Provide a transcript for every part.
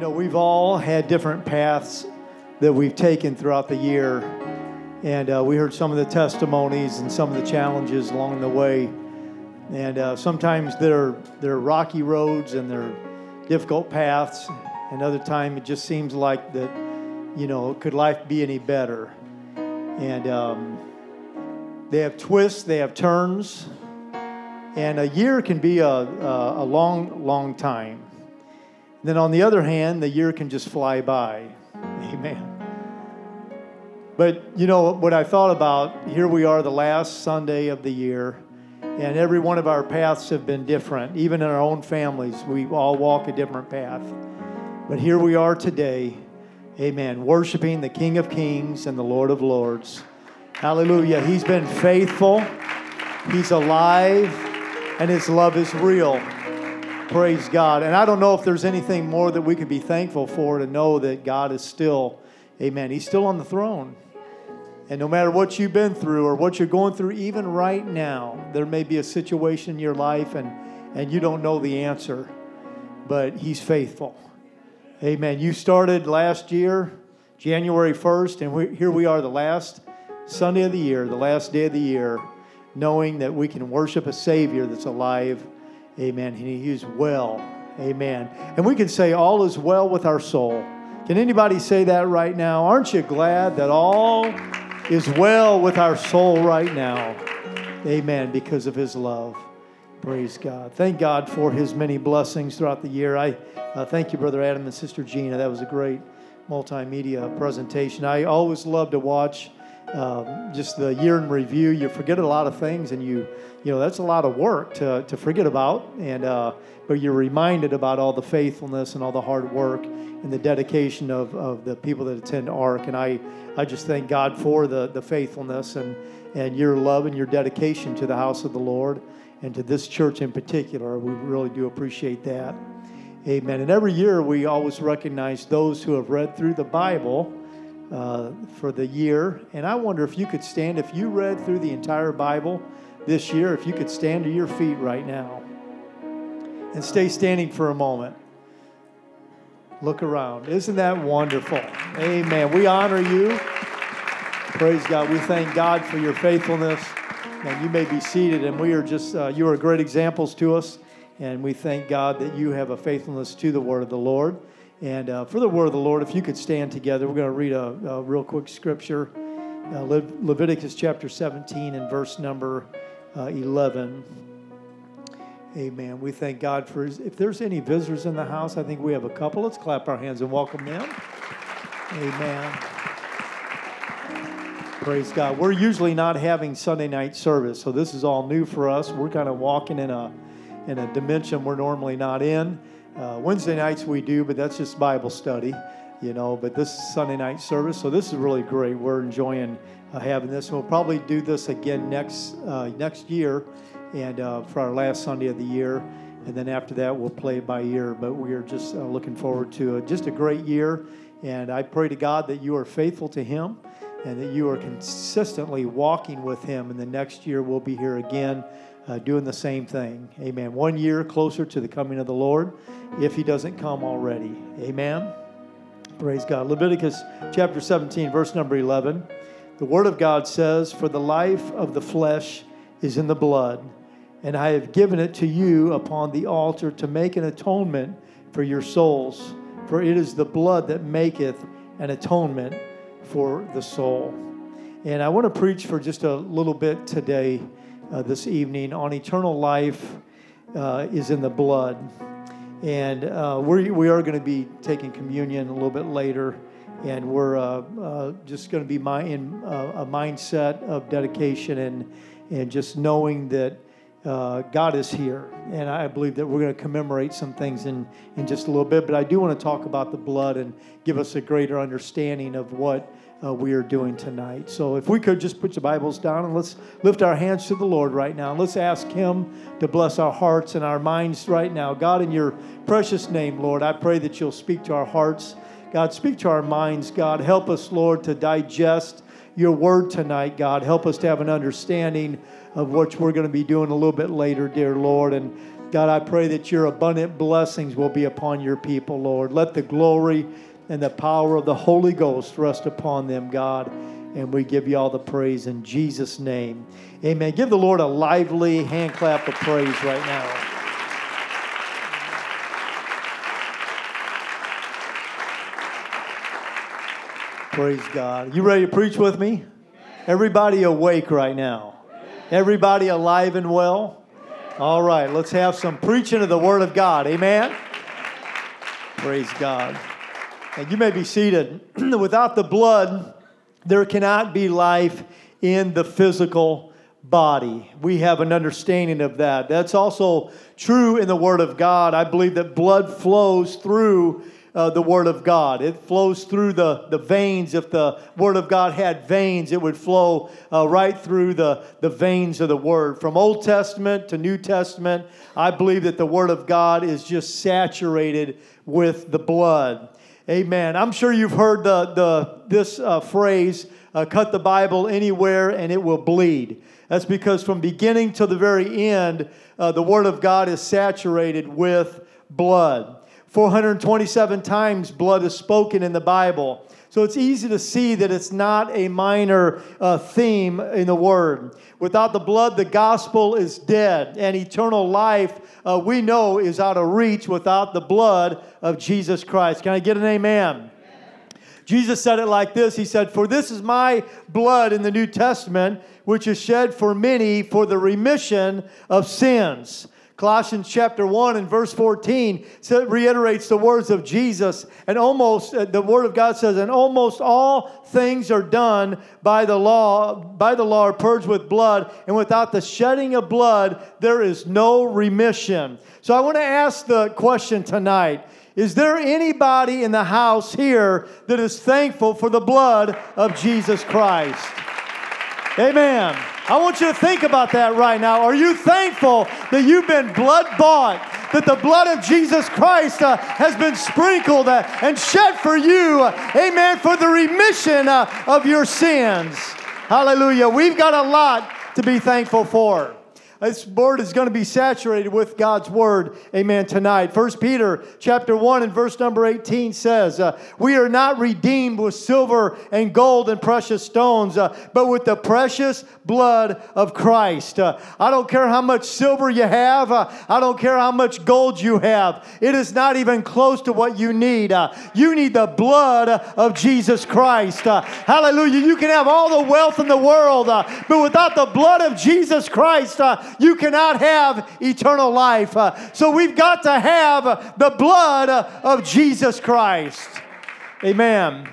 You know, we've all had different paths that we've taken throughout the year. And uh, we heard some of the testimonies and some of the challenges along the way. And uh, sometimes they're, they're rocky roads and they're difficult paths. And other time it just seems like that, you know, could life be any better? And um, they have twists, they have turns. And a year can be a, a, a long, long time. Then on the other hand, the year can just fly by. Amen. But you know what I thought about? Here we are, the last Sunday of the year, and every one of our paths have been different. Even in our own families, we all walk a different path. But here we are today, amen, worshiping the King of Kings and the Lord of Lords. Hallelujah. He's been faithful, He's alive, and His love is real. Praise God. And I don't know if there's anything more that we could be thankful for to know that God is still, amen, He's still on the throne. And no matter what you've been through or what you're going through, even right now, there may be a situation in your life and, and you don't know the answer, but He's faithful. Amen. You started last year, January 1st, and we, here we are, the last Sunday of the year, the last day of the year, knowing that we can worship a Savior that's alive. Amen. And He is well. Amen. And we can say, All is well with our soul. Can anybody say that right now? Aren't you glad that all is well with our soul right now. Amen. Because of his love. Praise God. Thank God for his many blessings throughout the year. I uh, thank you, Brother Adam and Sister Gina. That was a great multimedia presentation. I always love to watch um, just the year in review. You forget a lot of things, and you, you know, that's a lot of work to, to forget about. And uh, but you're reminded about all the faithfulness and all the hard work and the dedication of, of the people that attend ARC. And I, I just thank God for the, the faithfulness and, and your love and your dedication to the house of the Lord and to this church in particular. We really do appreciate that. Amen. And every year we always recognize those who have read through the Bible uh, for the year. And I wonder if you could stand, if you read through the entire Bible this year, if you could stand to your feet right now and stay standing for a moment. Look around. Isn't that wonderful? Amen. We honor you. Praise God. We thank God for your faithfulness. And you may be seated, and we are just, uh, you are great examples to us. And we thank God that you have a faithfulness to the word of the Lord. And uh, for the word of the Lord, if you could stand together, we're going to read a, a real quick scripture uh, Le- Leviticus chapter 17 and verse number uh, 11. Amen. We thank God for his, if there's any visitors in the house, I think we have a couple. Let's clap our hands and welcome them. Amen. Praise God. We're usually not having Sunday night service, so this is all new for us. We're kind of walking in a in a dimension we're normally not in. Uh, Wednesday nights we do, but that's just Bible study, you know. But this is Sunday night service, so this is really great. We're enjoying uh, having this. We'll probably do this again next uh, next year and uh, for our last Sunday of the year. And then after that, we'll play it by ear. But we are just uh, looking forward to just a great year. And I pray to God that you are faithful to Him and that you are consistently walking with Him. And the next year, we'll be here again uh, doing the same thing. Amen. One year closer to the coming of the Lord if He doesn't come already. Amen. Praise God. Leviticus chapter 17, verse number 11. The Word of God says, For the life of the flesh is in the blood and I have given it to you upon the altar to make an atonement for your souls. For it is the blood that maketh an atonement for the soul. And I want to preach for just a little bit today, uh, this evening, on eternal life uh, is in the blood. And uh, we're, we are going to be taking communion a little bit later. And we're uh, uh, just going to be my, in uh, a mindset of dedication and, and just knowing that God is here. And I believe that we're going to commemorate some things in, in just a little bit. But I do want to talk about the blood and give us a greater understanding of what uh, we are doing tonight. So if we could just put your Bibles down and let's lift our hands to the Lord right now. Let's ask Him to bless our hearts and our minds right now. God, in your precious name, Lord, I pray that you'll speak to our hearts. God, speak to our minds. God, help us, Lord, to digest your word tonight, God. Help us to have an understanding of what we're going to be doing a little bit later, dear Lord. And God, I pray that your abundant blessings will be upon your people, Lord. Let the glory and the power of the Holy Ghost rest upon them, God. And we give you all the praise in Jesus' name. Amen. Give the Lord a lively hand clap of praise right now. Praise God. You ready to preach with me? Everybody awake right now? Everybody alive and well? All right, let's have some preaching of the Word of God. Amen? Praise God. And you may be seated. Without the blood, there cannot be life in the physical body. We have an understanding of that. That's also true in the Word of God. I believe that blood flows through uh, the Word of God. It flows through the, the veins. If the Word of God had veins, it would flow uh, right through the, the veins of the Word. From Old Testament to New Testament, I believe that the Word of God is just saturated with the blood. Amen. I'm sure you've heard the, the, this uh, phrase uh, cut the Bible anywhere and it will bleed. That's because from beginning to the very end, uh, the Word of God is saturated with blood. 427 times blood is spoken in the Bible. So it's easy to see that it's not a minor uh, theme in the Word. Without the blood, the gospel is dead, and eternal life, uh, we know, is out of reach without the blood of Jesus Christ. Can I get an amen? amen? Jesus said it like this He said, For this is my blood in the New Testament, which is shed for many for the remission of sins. Colossians chapter 1 and verse 14 reiterates the words of Jesus, and almost, uh, the word of God says, and almost all things are done by the law, by the law are purged with blood, and without the shedding of blood, there is no remission. So I want to ask the question tonight. Is there anybody in the house here that is thankful for the blood of Jesus Christ? Amen. I want you to think about that right now. Are you thankful that you've been blood bought? That the blood of Jesus Christ uh, has been sprinkled uh, and shed for you, uh, amen, for the remission uh, of your sins. Hallelujah. We've got a lot to be thankful for. This board is going to be saturated with God's word. Amen. Tonight, First Peter chapter one and verse number eighteen says, uh, "We are not redeemed with silver and gold and precious stones, uh, but with the precious blood of Christ." Uh, I don't care how much silver you have. Uh, I don't care how much gold you have. It is not even close to what you need. Uh, you need the blood of Jesus Christ. Uh, hallelujah! You can have all the wealth in the world, but without the blood of Jesus Christ you cannot have eternal life. Uh, so we've got to have the blood of Jesus Christ. Amen.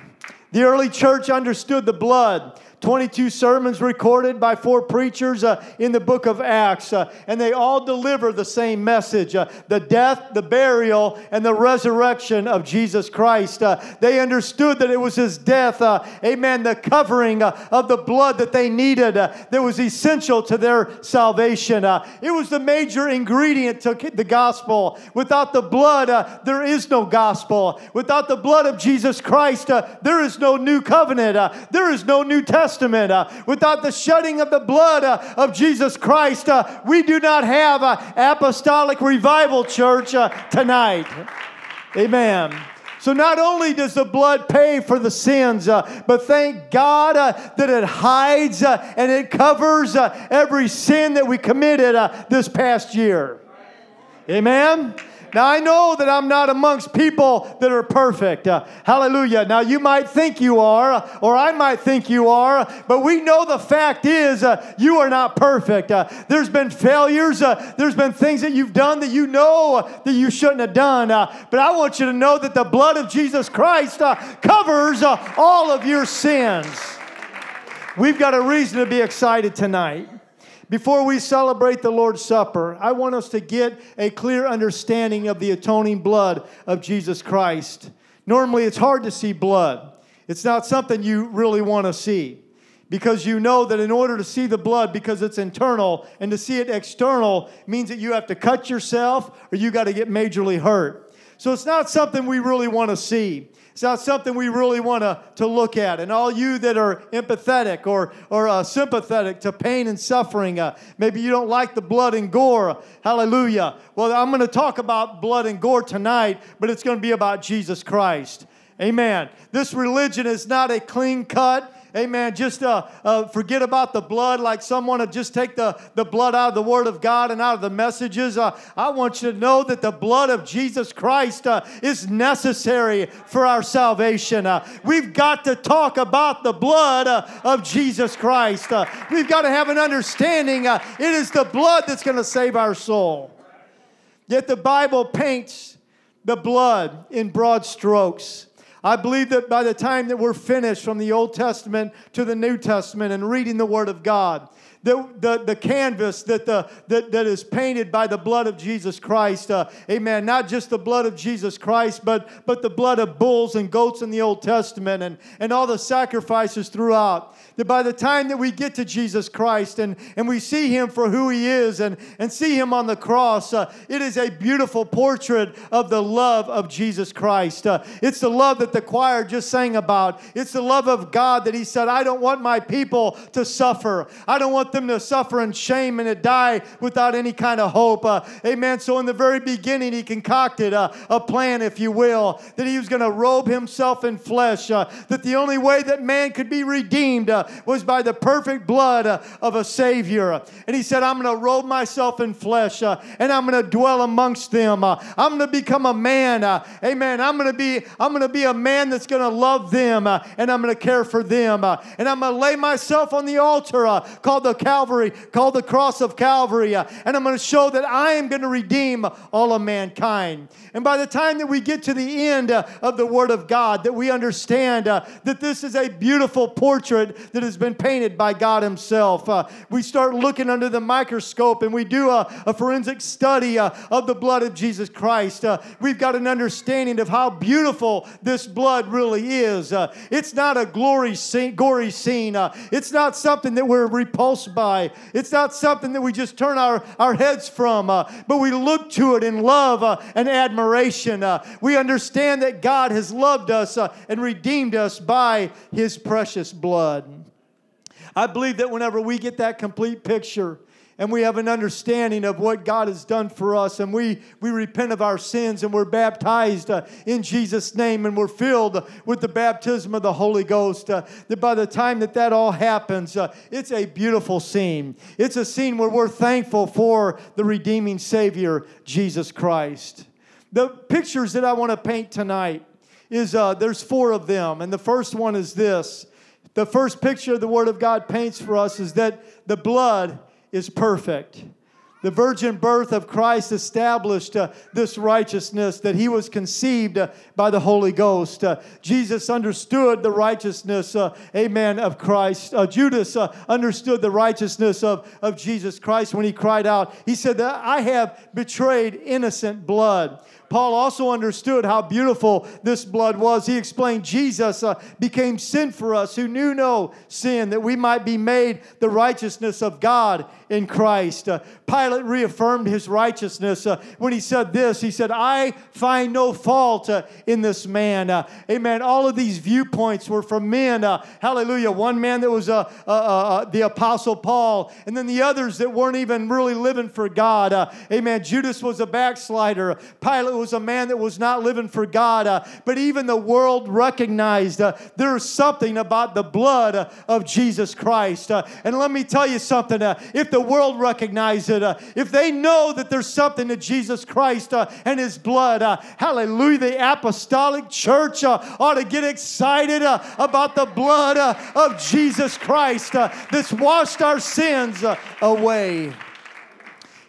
The early church understood the blood 22 sermons recorded by four preachers uh, in the book of Acts, uh, and they all deliver the same message uh, the death, the burial, and the resurrection of Jesus Christ. Uh, they understood that it was his death, uh, amen, the covering uh, of the blood that they needed that was essential to their salvation. it was the major ingredient to the gospel. Without the blood, there is no gospel. Without the blood of Jesus Christ, there is no new covenant, there is no New Testament. Testament. Uh, without the shedding of the blood uh, of Jesus Christ, uh, we do not have an apostolic revival church tonight. Amen. So, not only does the blood pay for the sins, uh, but thank God uh, that it hides uh, and it covers every sin that we committed this past year. Amen. Now, I know that I'm not amongst people that are perfect. Uh, hallelujah. Now, you might think you are, or I might think you are, but we know the fact is uh, you are not perfect. Uh, there's been failures, uh, there's been things that you've done that you know that you shouldn't have done. Uh, but I want you to know that the blood of Jesus Christ uh, covers all of your sins. We've got a reason to be excited tonight. Before we celebrate the Lord's Supper, I want us to get a clear understanding of the atoning blood of Jesus Christ. Normally, it's hard to see blood, it's not something you really want to see because you know that in order to see the blood because it's internal and to see it external means that you have to cut yourself or you got to get majorly hurt So it's not something we really want to see. It's not something we really want to, to look at. And all you that are empathetic or, or uh, sympathetic to pain and suffering, uh, maybe you don't like the blood and gore. Hallelujah. Well, I'm going to talk about blood and gore tonight, but it's going to be about Jesus Christ. Amen. This religion is not a clean cut amen, just uh, uh, forget about the blood like someone to just take the, the blood out of the Word of God and out of the messages. Uh, I want you to know that the blood of Jesus Christ uh, is necessary for our salvation. Uh, we've got to talk about the blood uh, of Jesus Christ. we've got to have an understanding it is the blood that's going to save our soul. Yet the Bible paints the blood in broad strokes. I believe that by the time that we're finished from the Old Testament to the New Testament and reading the Word of God, the, the, the canvas that, the, that, that is painted by the blood of Jesus Christ. Uh, amen. Not just the blood of Jesus Christ, but, but the blood of bulls and goats in the Old Testament and, and all the sacrifices throughout. That by the time that we get to Jesus Christ and, and we see him for who he is and, and see him on the cross, uh, it is a beautiful portrait of the love of Jesus Christ. Uh, it's the love that the choir just sang about. It's the love of God that he said, I don't want my people to suffer. I don't want them to suffer in shame and to die without any kind of hope. Uh, amen. So, in the very beginning, he concocted a, a plan, if you will, that he was going to robe himself in flesh, uh, that the only way that man could be redeemed uh, was by the perfect blood uh, of a Savior. And he said, I'm going to robe myself in flesh uh, and I'm going to dwell amongst them. Uh, I'm going to become a man. amen. I'm going to be I'm going to be a man that's going to love them and I'm going to care for them. and I'm going to lay myself on the altar called the Calvary, called the cross of Calvary. Uh, and I'm going to show that I am going to redeem all of mankind. And by the time that we get to the end uh, of the Word of God, that we understand uh, that this is a beautiful portrait that has been painted by God Himself. We start looking under the microscope and we do a, a forensic study of the blood of Jesus Christ. We've got an understanding of how beautiful this blood really is. it's not a glory scene, gory scene, it's not something that we're repulsed by. It's not something that we just turn our, our heads from, uh, but we look to it in love uh, and admiration. Uh, we understand that God has loved us uh, and redeemed us by his precious blood. I believe that whenever we get that complete picture, and we have an understanding of what God has done for us, and we, we repent of our sins, and we're baptized uh, in Jesus' name, and we're filled with the baptism of the Holy Ghost. Uh, that by the time that that all happens, uh, it's a beautiful scene. It's a scene where we're thankful for the redeeming Savior, Jesus Christ. The pictures that I want to paint tonight is uh, there's four of them, and the first one is this. The first picture the Word of God paints for us is that the blood is perfect. The virgin birth of Christ established uh, this righteousness that he was conceived uh, by the Holy Ghost. Uh, Jesus understood the righteousness, uh, amen, of Christ. Uh, Judas uh, understood the righteousness of, of Jesus Christ when he cried out. He said that I have betrayed innocent blood. Paul also understood how beautiful this blood was. He explained Jesus uh, became sin for us who knew no sin, that we might be made the righteousness of God in Christ. Uh, Pilate reaffirmed his righteousness uh, when he said this. He said, I find no fault uh, in this man. Uh, amen. All of these viewpoints were from men. Uh, hallelujah. One man that was the Apostle Paul, and then the others that weren't even really living for God. amen. Judas was a backslider. Pilate was a man that was not living for God. Uh, but even the world recognized uh, there's something about the blood uh, of Jesus Christ. Uh, and let me tell you something uh, if the world recognizes it, uh, if they know that there's something to Jesus Christ and his blood, hallelujah, the apostolic church ought to get excited about the blood of Jesus Christ that's washed our sins away.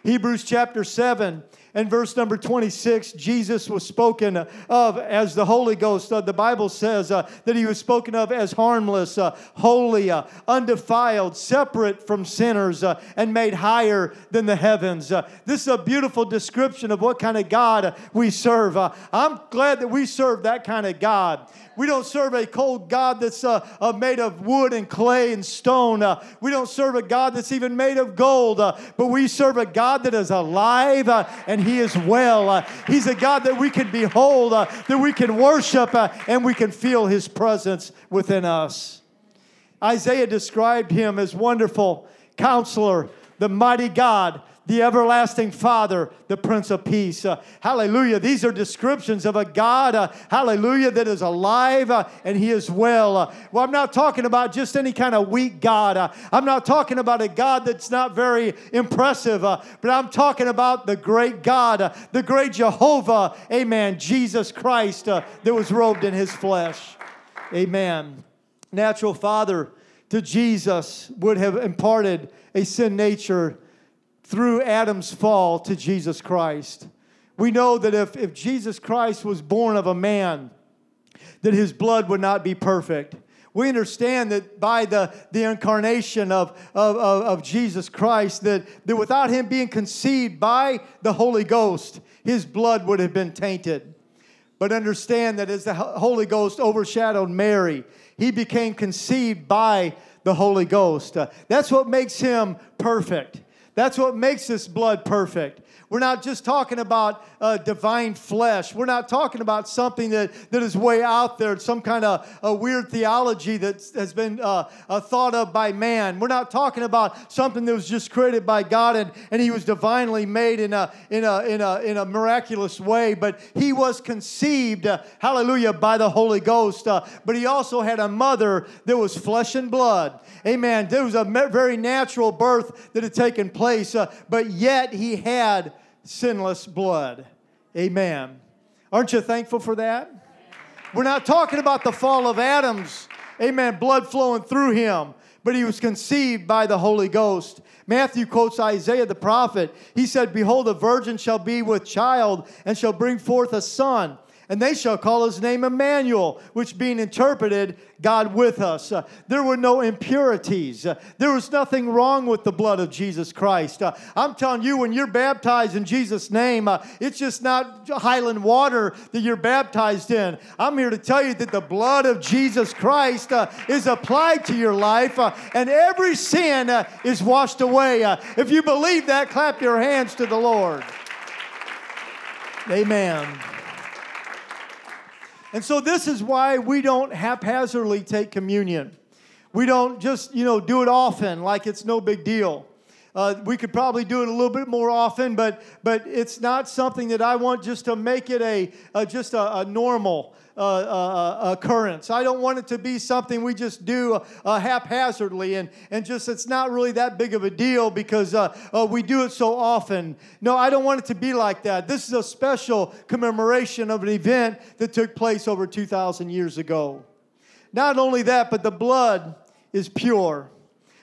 Hebrews chapter 7 and verse number 26, Jesus was spoken of as the Holy Ghost. Uh, the Bible says uh, that he was spoken of as harmless, uh, holy, uh, undefiled, separate from sinners, uh, and made higher than the heavens. Uh, this is a beautiful description of what kind of God we serve. I'm glad that we serve that kind of God. We don't serve a cold God that's made of wood and clay and stone. We don't serve a God that's even made of gold, but we serve a God that is alive uh, and He is well. Uh, he's a God that we can behold, uh, that we can worship, uh, and we can feel His presence within us. Isaiah described Him as wonderful counselor, the mighty God, the everlasting Father, the Prince of Peace. Uh, hallelujah. These are descriptions of a God, uh, hallelujah, that is alive uh, and He is well. Uh, well, I'm not talking about just any kind of weak God. Uh, I'm not talking about a God that's not very impressive, uh, but I'm talking about the great God, the great Jehovah, amen, Jesus Christ that was robed in His flesh. Amen. Natural Father to Jesus would have imparted a sin nature through Adam's fall to Jesus Christ. We know that if, if Jesus Christ was born of a man, that his blood would not be perfect. We understand that by the, the incarnation of, of, of, of Jesus Christ, that, that without him being conceived by the Holy Ghost, his blood would have been tainted. But understand that as the Holy Ghost overshadowed Mary, he became conceived by the Holy Ghost. Uh, that's what makes him perfect. That's what makes this blood perfect. We're not just talking about uh, divine flesh. We're not talking about something that, that is way out there, some kind of a weird theology that has been uh, uh, thought of by man. We're not talking about something that was just created by God and, and he was divinely made in a, in, a, in, a, in a miraculous way, but he was conceived, uh, hallelujah, by the Holy Ghost. Uh, but he also had a mother that was flesh and blood. Amen. There was a very natural birth that had taken place, uh, but yet he had sinless blood. Amen. Aren't you thankful for that? We're not talking about the fall of Adam's, amen, blood flowing through him, but he was conceived by the Holy Ghost. Matthew quotes Isaiah the prophet. He said, Behold, a virgin shall be with child and shall bring forth a son and they shall call his name Emmanuel, which being interpreted, God with us. Uh, there were no impurities. Uh, there was nothing wrong with the blood of Jesus Christ. Uh, I'm telling you, when you're baptized in Jesus' name, uh, it's just not highland water that you're baptized in. I'm here to tell you that the blood of Jesus Christ uh, is applied to your life, uh, and every sin is washed away. if you believe that, clap your hands to the Lord. Amen. And so this is why we don't haphazardly take communion. We don't just, you know, do it often like it's no big deal. Uh, we could probably do it a little bit more often, but but it's not something that I want just to make it a, a just a, a normal occurrence. I don't want it to be something we just do uh, haphazardly and, and just it's not really that big of a deal because uh, uh, we do it so often. No, I don't want it to be like that. This is a special commemoration of an event that took place over 2,000 years ago. Not only that, but the blood is pure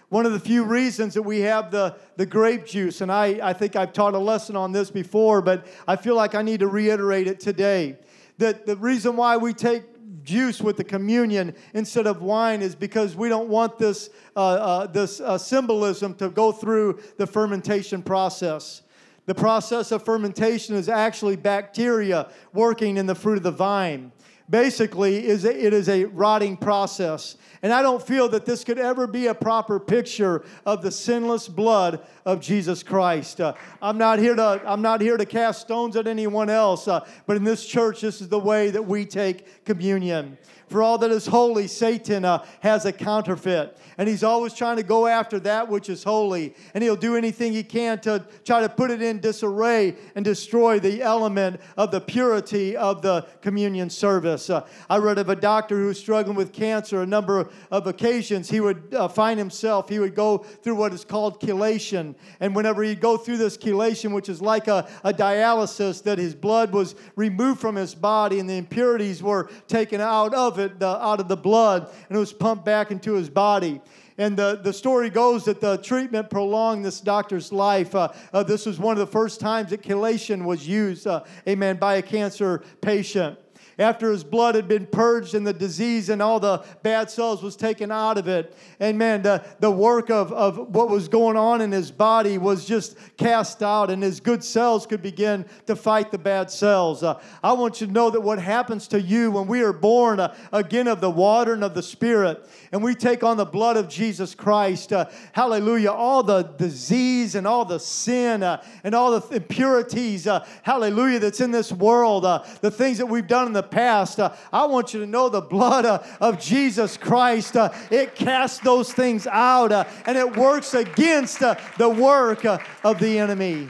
one of the few reasons that we have the, the grape juice, and I, I think I've taught a lesson on this before, but I feel like I need to reiterate it today that the reason why we take juice with the communion instead of wine is because we don't want this, uh, uh, this uh, symbolism to go through the fermentation process. The process of fermentation is actually bacteria working in the fruit of the vine. Basically, is it is a rotting process. And I don't feel that this could ever be a proper picture of the sinless blood of Jesus Christ. Uh, I'm not here to I'm not here to cast stones at anyone else, uh, but in this church, this is the way that we take communion. For all that is holy, Satan uh, has a counterfeit. And he's always trying to go after that which is holy. And he'll do anything he can to try to put it in disarray and destroy the element of the purity of the communion service. Uh, I read of a doctor who was struggling with cancer a number of occasions. He would uh, find himself, he would go through what is called chelation. And whenever he'd go through this chelation, which is like a, a dialysis, that his blood was removed from his body and the impurities were taken out of of it, the, out of the blood, and it was pumped back into his body. And the, the story goes that the treatment prolonged this doctor's life. Uh, uh, this was one of the first times that chelation was used, uh, amen, by a cancer patient. After his blood had been purged and the disease and all the bad cells was taken out of it. And man, the, the work of, of what was going on in his body was just cast out, and his good cells could begin to fight the bad cells. Uh, I want you to know that what happens to you when we are born uh, again of the water and of the Spirit, and we take on the blood of Jesus Christ, uh, hallelujah, all the disease and all the sin uh, and all the impurities, uh, hallelujah, that's in this world, uh, the things that we've done in the past. Uh, I want you to know the blood uh, of Jesus Christ. Uh, it casts those things out uh, and it works against uh, the work uh, of the enemy.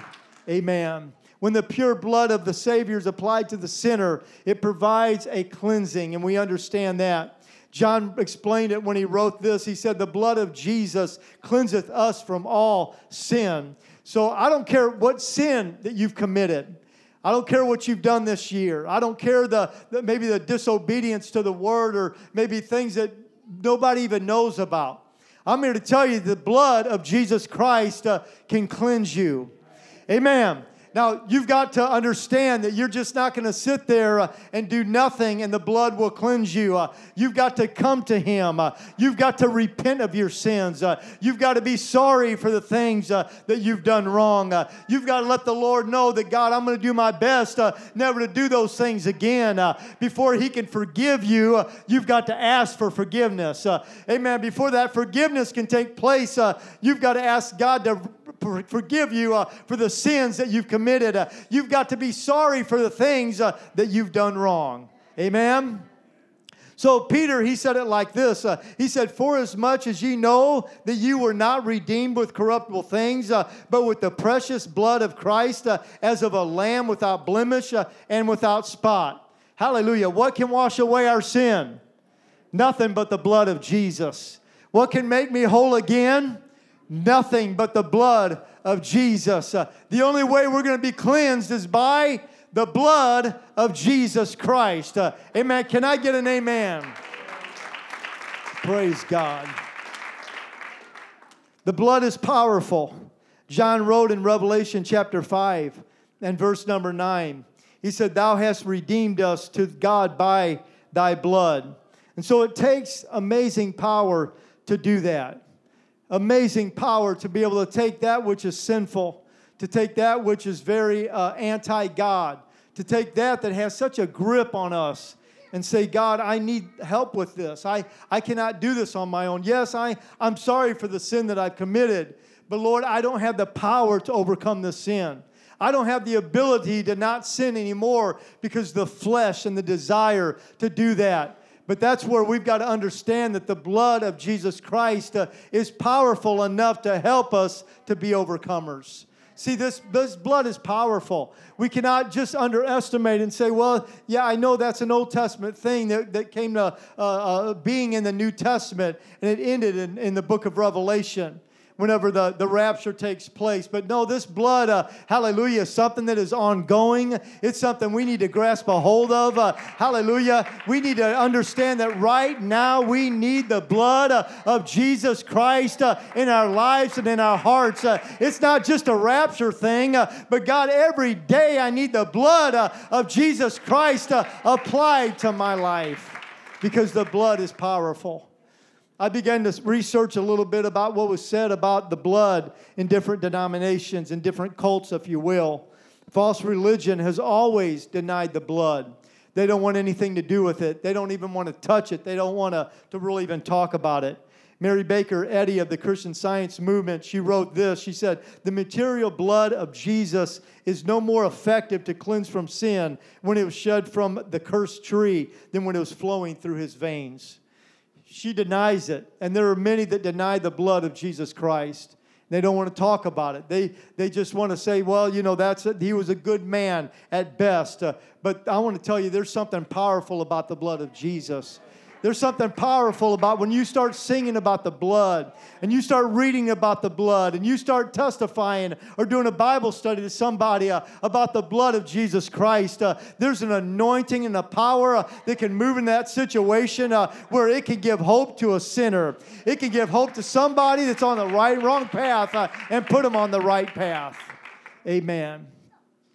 Amen. When the pure blood of the Savior is applied to the sinner, it provides a cleansing, and we understand that. John explained it when he wrote this. He said, The blood of Jesus cleanseth us from all sin. So I don't care what sin that you've committed. I don't care what you've done this year. I don't care the, the, maybe the disobedience to the word or maybe things that nobody even knows about. I'm here to tell you the blood of Jesus Christ uh, can cleanse you. Amen. Now, you've got to understand that you're just not going to sit there uh, and do nothing and the blood will cleanse you. Uh, you've got to come to Him. Uh, you've got to repent of your sins. Uh, you've got to be sorry for the things uh, that you've done wrong. Uh, you've got to let the Lord know that, God, I'm going to do my best never to do those things again. before He can forgive you, you've got to ask for forgiveness. amen. Before that forgiveness can take place, you've got to ask God to forgive you uh, for the sins that you've committed. Uh, you've got to be sorry for the things uh, that you've done wrong. Amen? So Peter, he said it like this. Uh, he said, For as much as ye know that you were not redeemed with corruptible things, uh, but with the precious blood of Christ, uh, as of a lamb without blemish and without spot. Hallelujah. What can wash away our sin? Nothing but the blood of Jesus. What can make me whole again? Nothing but the blood of Jesus. Uh, the only way we're going to be cleansed is by the blood of Jesus Christ. Uh, amen. Can I get an amen? Praise God. The blood is powerful. John wrote in Revelation chapter 5 and verse number 9. He said, Thou hast redeemed us to God by thy blood. And so it takes amazing power to do that amazing power to be able to take that which is sinful, to take that which is very uh, anti God, to take that that has such a grip on us and say, God, I need help with this. I, I cannot do this on my own. Yes, I, I'm sorry for the sin that I've committed, but Lord, I don't have the power to overcome this sin. I don't have the ability to not sin anymore because the flesh and the desire to do that. But that's where we've got to understand that the blood of Jesus Christ uh, is powerful enough to help us to be overcomers. See, this, this blood is powerful. We cannot just underestimate and say, well, yeah, I know that's an Old Testament thing that, that came to uh, uh, being in the New Testament and it ended in, in the book of Revelation whenever the, the rapture takes place. But no, this blood, uh, hallelujah, is something that is ongoing. It's something we need to grasp a hold of. Uh, hallelujah. We need to understand that right now we need the blood uh, of Jesus Christ uh, in our lives and in our hearts. Uh, it's not just a rapture thing, uh, but God, every day I need the blood of Jesus Christ applied to my life because the blood is powerful. I began to research a little bit about what was said about the blood in different denominations and different cults, if you will. False religion has always denied the blood. They don't want anything to do with it. They don't even want to touch it. They don't want to, to really even talk about it. Mary Baker Eddy of the Christian Science movement, she wrote this. She said, The material blood of Jesus is no more effective to cleanse from sin when it was shed from the cursed tree than when it was flowing through his veins she denies it. And there are many that deny the blood of Jesus Christ. They don't want to talk about it. They, they just want to say, well, you know, that's it. he was a good man at best. Uh, but I want to tell you, there's something powerful about the blood of Jesus. There's something powerful about when you start singing about the blood and you start reading about the blood and you start testifying or doing a Bible study to somebody uh, about the blood of Jesus Christ. Uh, there's an anointing and a power uh, that can move in that situation uh, where it can give hope to a sinner. It can give hope to somebody that's on the right, wrong path uh, and put them on the right path. Amen.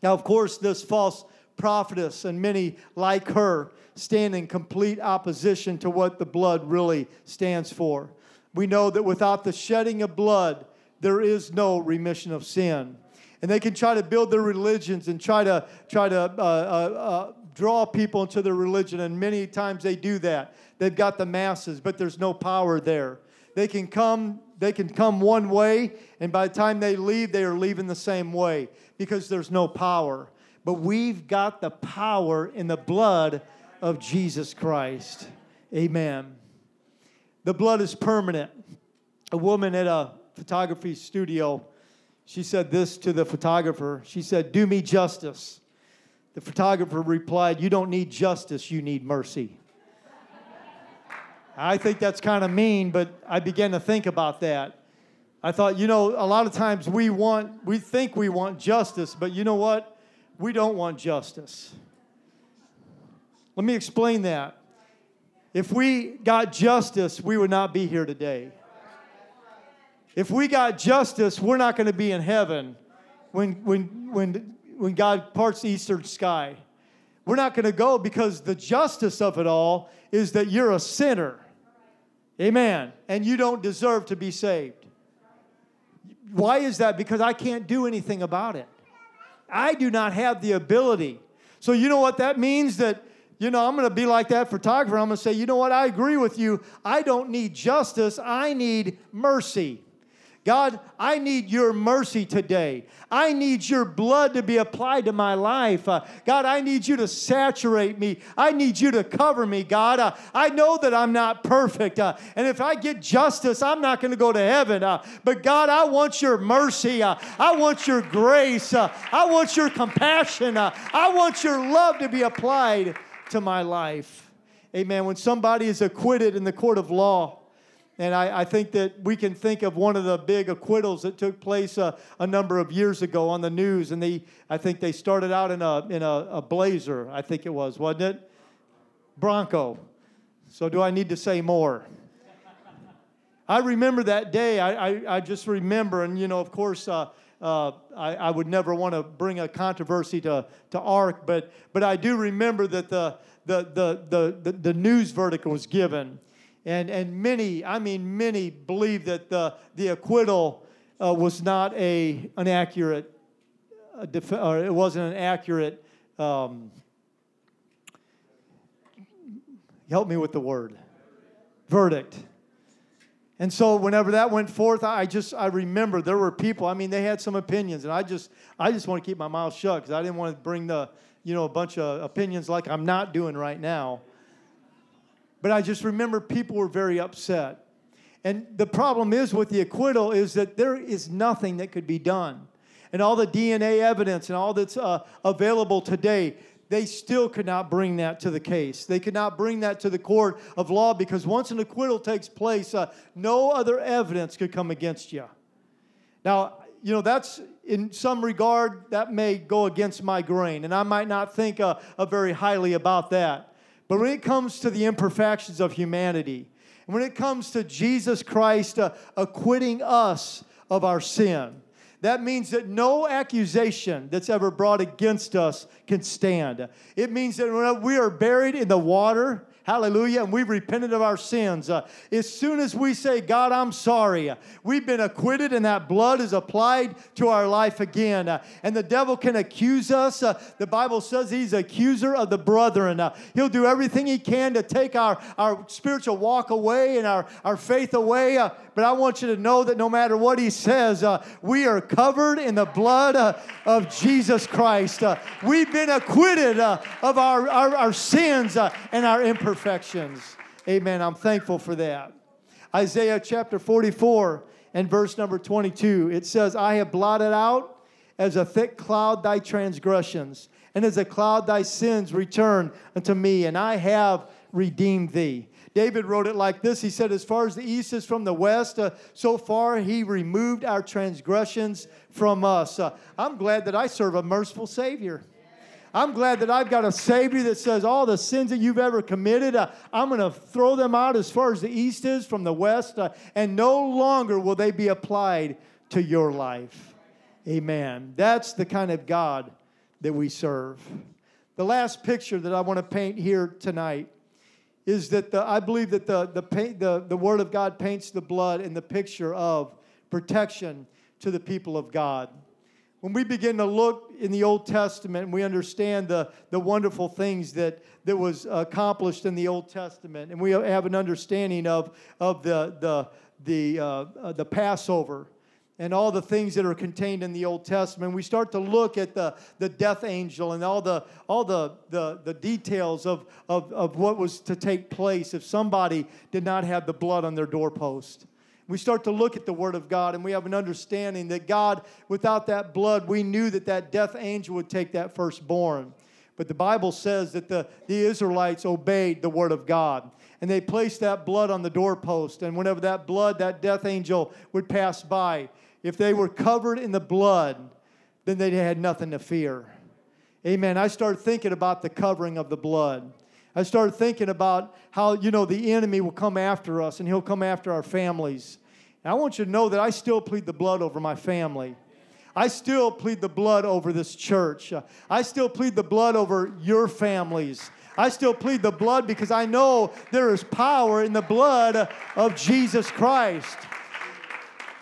Now, of course, this false prophetess and many like her stand in complete opposition to what the blood really stands for. We know that without the shedding of blood, there is no remission of sin. And they can try to build their religions and try to try to uh, uh, uh, draw people into their religion, and many times they do that. They've got the masses, but there's no power there. They can come, they can come one way, and by the time they leave, they are leaving the same way because there's no power. But we've got the power in the blood of Jesus Christ. Amen. The blood is permanent. A woman at a photography studio, she said this to the photographer. She said, Do me justice. The photographer replied, You don't need justice, you need mercy. I think that's kind of mean, but I began to think about that. I thought, you know, a lot of times we want, we think we want justice, but you know what? We don't want justice. Let me explain that. If we got justice, we would not be here today. If we got justice, we're not going to be in heaven when, when, when, when God parts the eastern sky. We're not going to go because the justice of it all is that you're a sinner. Amen. And you don't deserve to be saved. Why is that? Because I can't do anything about it. I do not have the ability. So, you know what that means? That you know, I'm going to be like that photographer. I'm going to say, you know what? I agree with you. I don't need justice, I need mercy. God, I need your mercy today. I need your blood to be applied to my life. Uh, God, I need you to saturate me. I need you to cover me, God. Uh, I know that I'm not perfect. Uh, and if I get justice, I'm not going to go to heaven. Uh, but God, I want your mercy. Uh, I want your grace. Uh, I want your compassion. I want your love to be applied to my life. Amen. When somebody is acquitted in the court of law, and I, I, think that we can think of one of the big acquittals that took place uh, a number of years ago on the news. And they, I think they started out in a, in a, a blazer, I think it was, wasn't it? Bronco. So, do I need to say more? I remember that day. I, I, I just remember, and you know, of course, uh, uh, I, I, would never want to bring a controversy to, to ARC, but, but I do remember that the, the, the, the, the news verdict was given. And, and many, I mean, many believe that the, the acquittal uh, was not a, an accurate, uh, def- or it wasn't an accurate, um, help me with the word, verdict. And so whenever that went forth, I just I remember there were people. I mean, they had some opinions, and I just I just want to keep my mouth shut because I didn't want to bring the you know a bunch of opinions like I'm not doing right now. But I just remember people were very upset. And the problem is with the acquittal is that there is nothing that could be done. And all the DNA evidence and all that's uh, available today, they still could not bring that to the case. They could not bring that to the court of law because once an acquittal takes place, uh, no other evidence could come against you. Now, you know, that's in some regard, that may go against my grain, and I might not think uh, very highly about that. But when it comes to the imperfections of humanity, and when it comes to Jesus Christ uh, acquitting us of our sin, that means that no accusation that's ever brought against us can stand. It means that when we are buried in the water, Hallelujah. And we've repented of our sins. Uh, as soon as we say, God, I'm sorry, uh, we've been acquitted and that blood is applied to our life again. Uh, and the devil can accuse us. Uh, the Bible says he's accuser of the brethren. Uh, he'll do everything he can to take our, our spiritual walk away and our, our faith away. But I want you to know that no matter what he says, we are covered in the blood of Jesus Christ. we've been acquitted of our, our, our sins and our imperfections imperfections. Amen. I'm thankful for that. Isaiah chapter 44 and verse number 22, it says, I have blotted out as a thick cloud thy transgressions, and as a cloud thy sins return unto me, and I have redeemed thee. David wrote it like this He said, As far as the east is from the west, uh, so far he removed our transgressions from us. Uh, I'm glad that I serve a merciful Savior. I'm glad that I've got a Savior that says all the sins that you've ever committed, uh, I'm going to throw them out as far as the east is from the west, uh, and no longer will they be applied to your life. Amen. That's the kind of God that we serve. the last picture that I want to paint here tonight is that the, I believe that the, the, paint, the, the Word of God paints the blood in the picture of protection to the people of God. When we begin to look in the Old Testament and we understand the, the wonderful things that, that was accomplished in the Old Testament, and we have an understanding of, of the, the, the, uh, uh, the Passover and all the things that are contained in the Old Testament, we start to look at the, the death angel and all the, all the, the, the details of, of, of what was to take place if somebody did not have the blood on their doorpost. We start to look at the Word of God and we have an understanding that God, without that blood, we knew that that death angel would take that firstborn. But the Bible says that the, the Israelites obeyed the Word of God and they placed that blood on the doorpost. And whenever that blood, that death angel would pass by, if they were covered in the blood, then they had nothing to fear. Amen. I started thinking about the covering of the blood. I started thinking about how, you know, the enemy will come after us and he'll come after our families. And I want you to know that I still plead the blood over my family. I still plead the blood over this church. I still plead the blood over your families. I still plead the blood because I know there is power in the blood of Jesus Christ.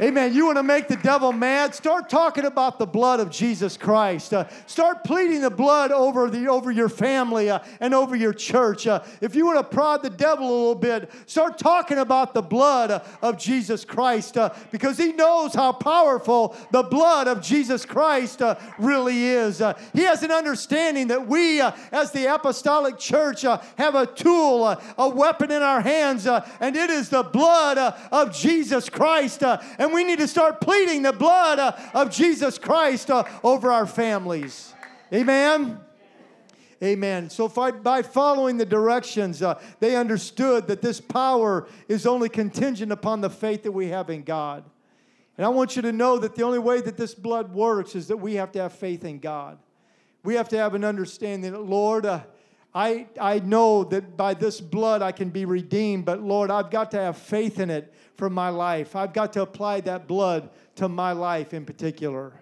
Amen. You want to make the devil mad? Start talking about the blood of Jesus Christ. Uh, start pleading the blood over, the, over your family uh, and over your church. Uh, if you want to prod the devil a little bit, start talking about the blood uh, of Jesus Christ uh, because he knows how powerful the blood of Jesus Christ uh, really is. he has an understanding that we, as the apostolic church, have a tool, a weapon in our hands, and it is the blood of Jesus Christ. and and we need to start pleading the blood uh, of Jesus Christ uh, over our families. Amen. Amen. So by following the directions, uh, they understood that this power is only contingent upon the faith that we have in God. And I want you to know that the only way that this blood works is that we have to have faith in God. We have to have an understanding that, Lord, uh, I, I know that by this blood I can be redeemed, but Lord, I've got to have faith in it for my life. I've got to apply that blood to my life in particular.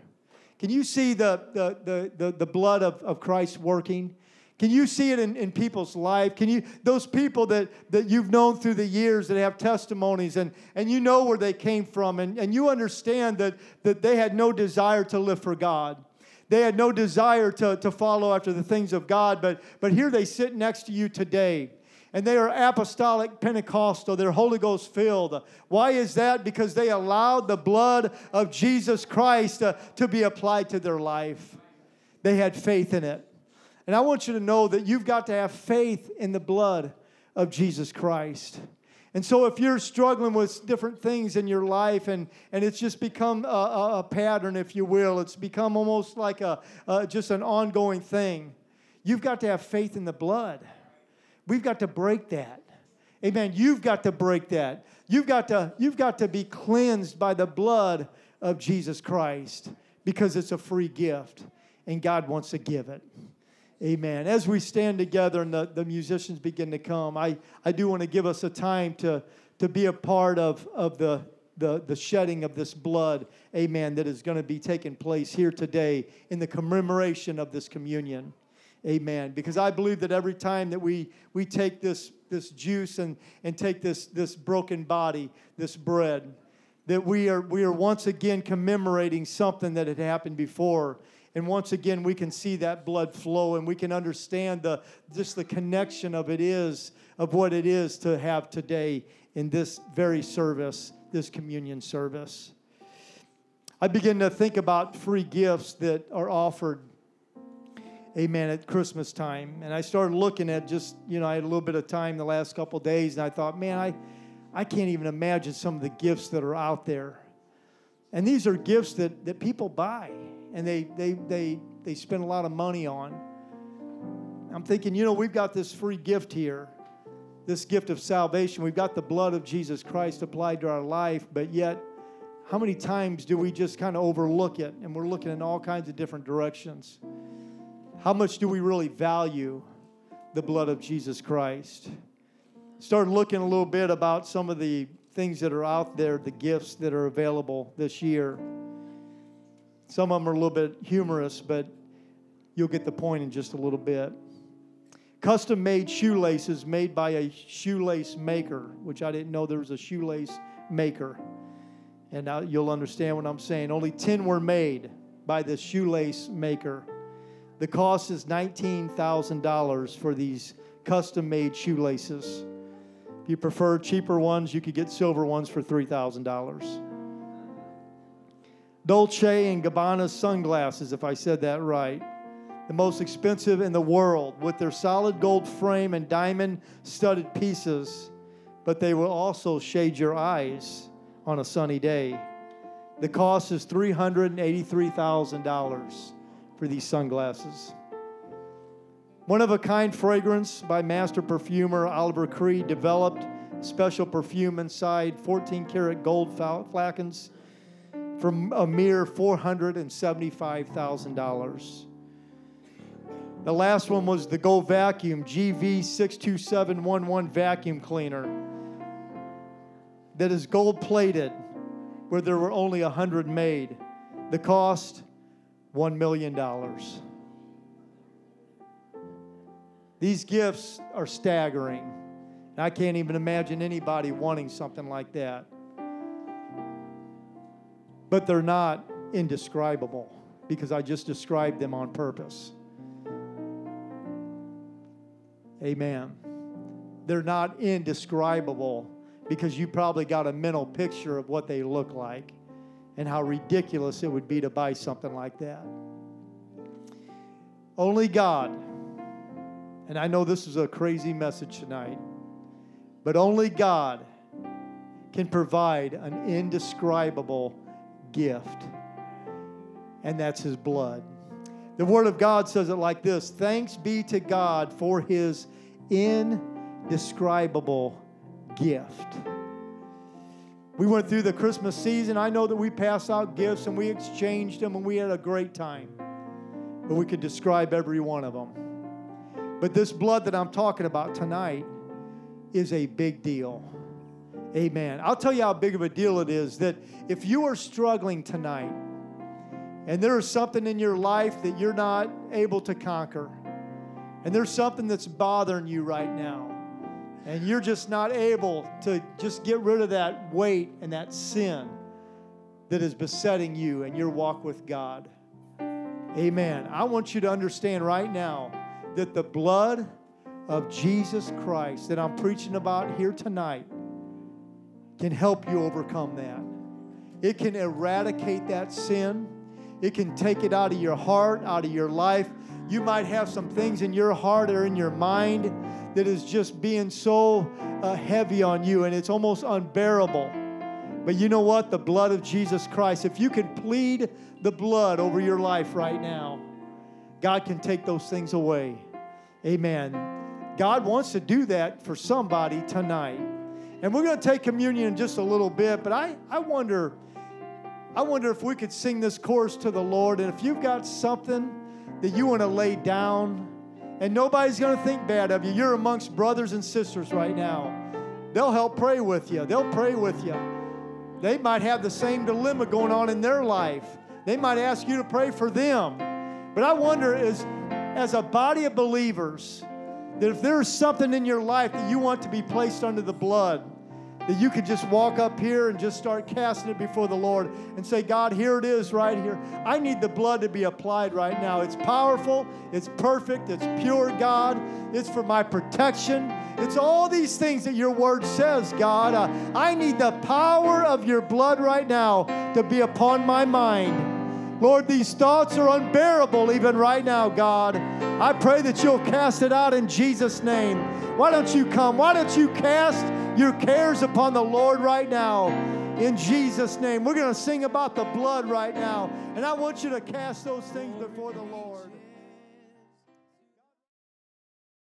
Can you see the, the, the, the, the blood of, of Christ working? Can you see it in, in people's life? Can you, those people that, that you've known through the years that have testimonies and, and you know where they came from and, and you understand that, that they had no desire to live for God. They had no desire to, to follow after the things of God, but, but here they sit next to you today. And they are apostolic Pentecostal. They're Holy Ghost filled. Why is that? Because they allowed the blood of Jesus Christ uh, to be applied to their life. They had faith in it. And I want you to know that you've got to have faith in the blood of Jesus Christ. And so, if you're struggling with different things in your life and, and it's just become a, a, a pattern, if you will, it's become almost like a, just an ongoing thing, you've got to have faith in the blood. We've got to break that. Amen. You've got to break that. You've got to, you've got to be cleansed by the blood of Jesus Christ because it's a free gift and God wants to give it. Amen. As we stand together and the, the musicians begin to come, I, I do want to give us a time to, to be a part of, of the, the, the shedding of this blood, amen, that is going to be taking place here today in the commemoration of this communion. Amen. Because I believe that every time that we, we take this, this juice and, and take this, this broken body, this bread, that we are, we are once again commemorating something that had happened before and once again, we can see that blood flow and we can understand the, just the connection of it is, of what it is to have today in this very service, this communion service. I begin to think about free gifts that are offered, amen, at Christmas time. And I started looking at just, you know, I had a little bit of time the last couple days and I thought, man, I, I can't even imagine some of the gifts that are out there. And these are gifts that, that people buy and they, they, they, they spend a lot of money on. I'm thinking, you know, we've got this free gift here, this gift of salvation. We've got the blood of Jesus Christ applied to our life, but yet, how many times do we just kind of overlook it and we're looking in all kinds of different directions? How much do we really value the blood of Jesus Christ? Started looking a little bit about some of the things that are out there, the gifts that are available this year. Some of them are a little bit humorous, but you'll get the point in just a little bit. custom made shoelaces made by a shoelace maker, which I didn't know there was a shoelace maker. And now you'll understand what I'm saying. Only 10 were made by the shoelace maker. The cost is $19,000 for these custom made shoelaces. If you prefer cheaper ones, you could get silver ones for $3,000. Dolce and Gabbana sunglasses, if I said that right. The most expensive in the world with their solid gold frame and diamond studded pieces, but they will also shade your eyes on a sunny day. The cost is $383,000 for these sunglasses. One of a kind fragrance by master perfumer Oliver Creed developed special perfume inside 14 karat gold flacons for a mere $475,000. The last one was the Go Vacuum GV62711 vacuum cleaner that is gold plated where there were only 100 made. The cost $1 million. These gifts are staggering. I can't even imagine anybody wanting something like that. But they're not indescribable because I just described them on purpose. Amen. They're not indescribable because you probably got a mental picture of what they look like and how ridiculous it would be to buy something like that. Only God and I know this is a crazy message tonight, but only God can provide an indescribable gift, and that's His blood. The Word of God says it like this Thanks be to God for His indescribable gift. We went through the Christmas season. I know that we passed out gifts and we exchanged them and we had a great time. But we could describe every one of them. But this blood that I'm talking about tonight is a big deal. Amen. I'll tell you how big of a deal it is that if you are struggling tonight and there is something in your life that you're not able to conquer, and there's something that's bothering you right now, and you're just not able to just get rid of that weight and that sin that is besetting you and your walk with God. Amen. I want you to understand right now that the blood of Jesus Christ that I'm preaching about here tonight can help you overcome that. It can eradicate that sin. It can take it out of your heart, out of your life. You might have some things in your heart or in your mind that is just being so uh, heavy on you and it's almost unbearable. But you know what? The blood of Jesus Christ, if you can plead the blood over your life right now, God can take those things away. Amen. God wants to do that for somebody tonight. And we're going to take communion in just a little bit, but I, I wonder I wonder if we could sing this chorus to the Lord and if you've got something that you want to lay down and nobody's going to think bad of you. You're amongst brothers and sisters right now. They'll help pray with you. They'll pray with you. They might have the same dilemma going on in their life. They might ask you to pray for them. But I wonder is as a body of believers that if there is something in your life that you want to be placed under the blood, that you could just walk up here and just start casting it before the Lord and say, God, here it is right here. I need the blood to be applied right now. It's powerful, it's perfect, it's pure, God. It's for my protection. It's all these things that your word says, God. Uh, I need the power of your blood right now to be upon my mind. Lord, these thoughts are unbearable even right now, God. I pray that you'll cast it out in Jesus' name. Why don't you come? Why don't you cast your cares upon the Lord right now? In Jesus' name. We're going to sing about the blood right now. And I want you to cast those things before the Lord.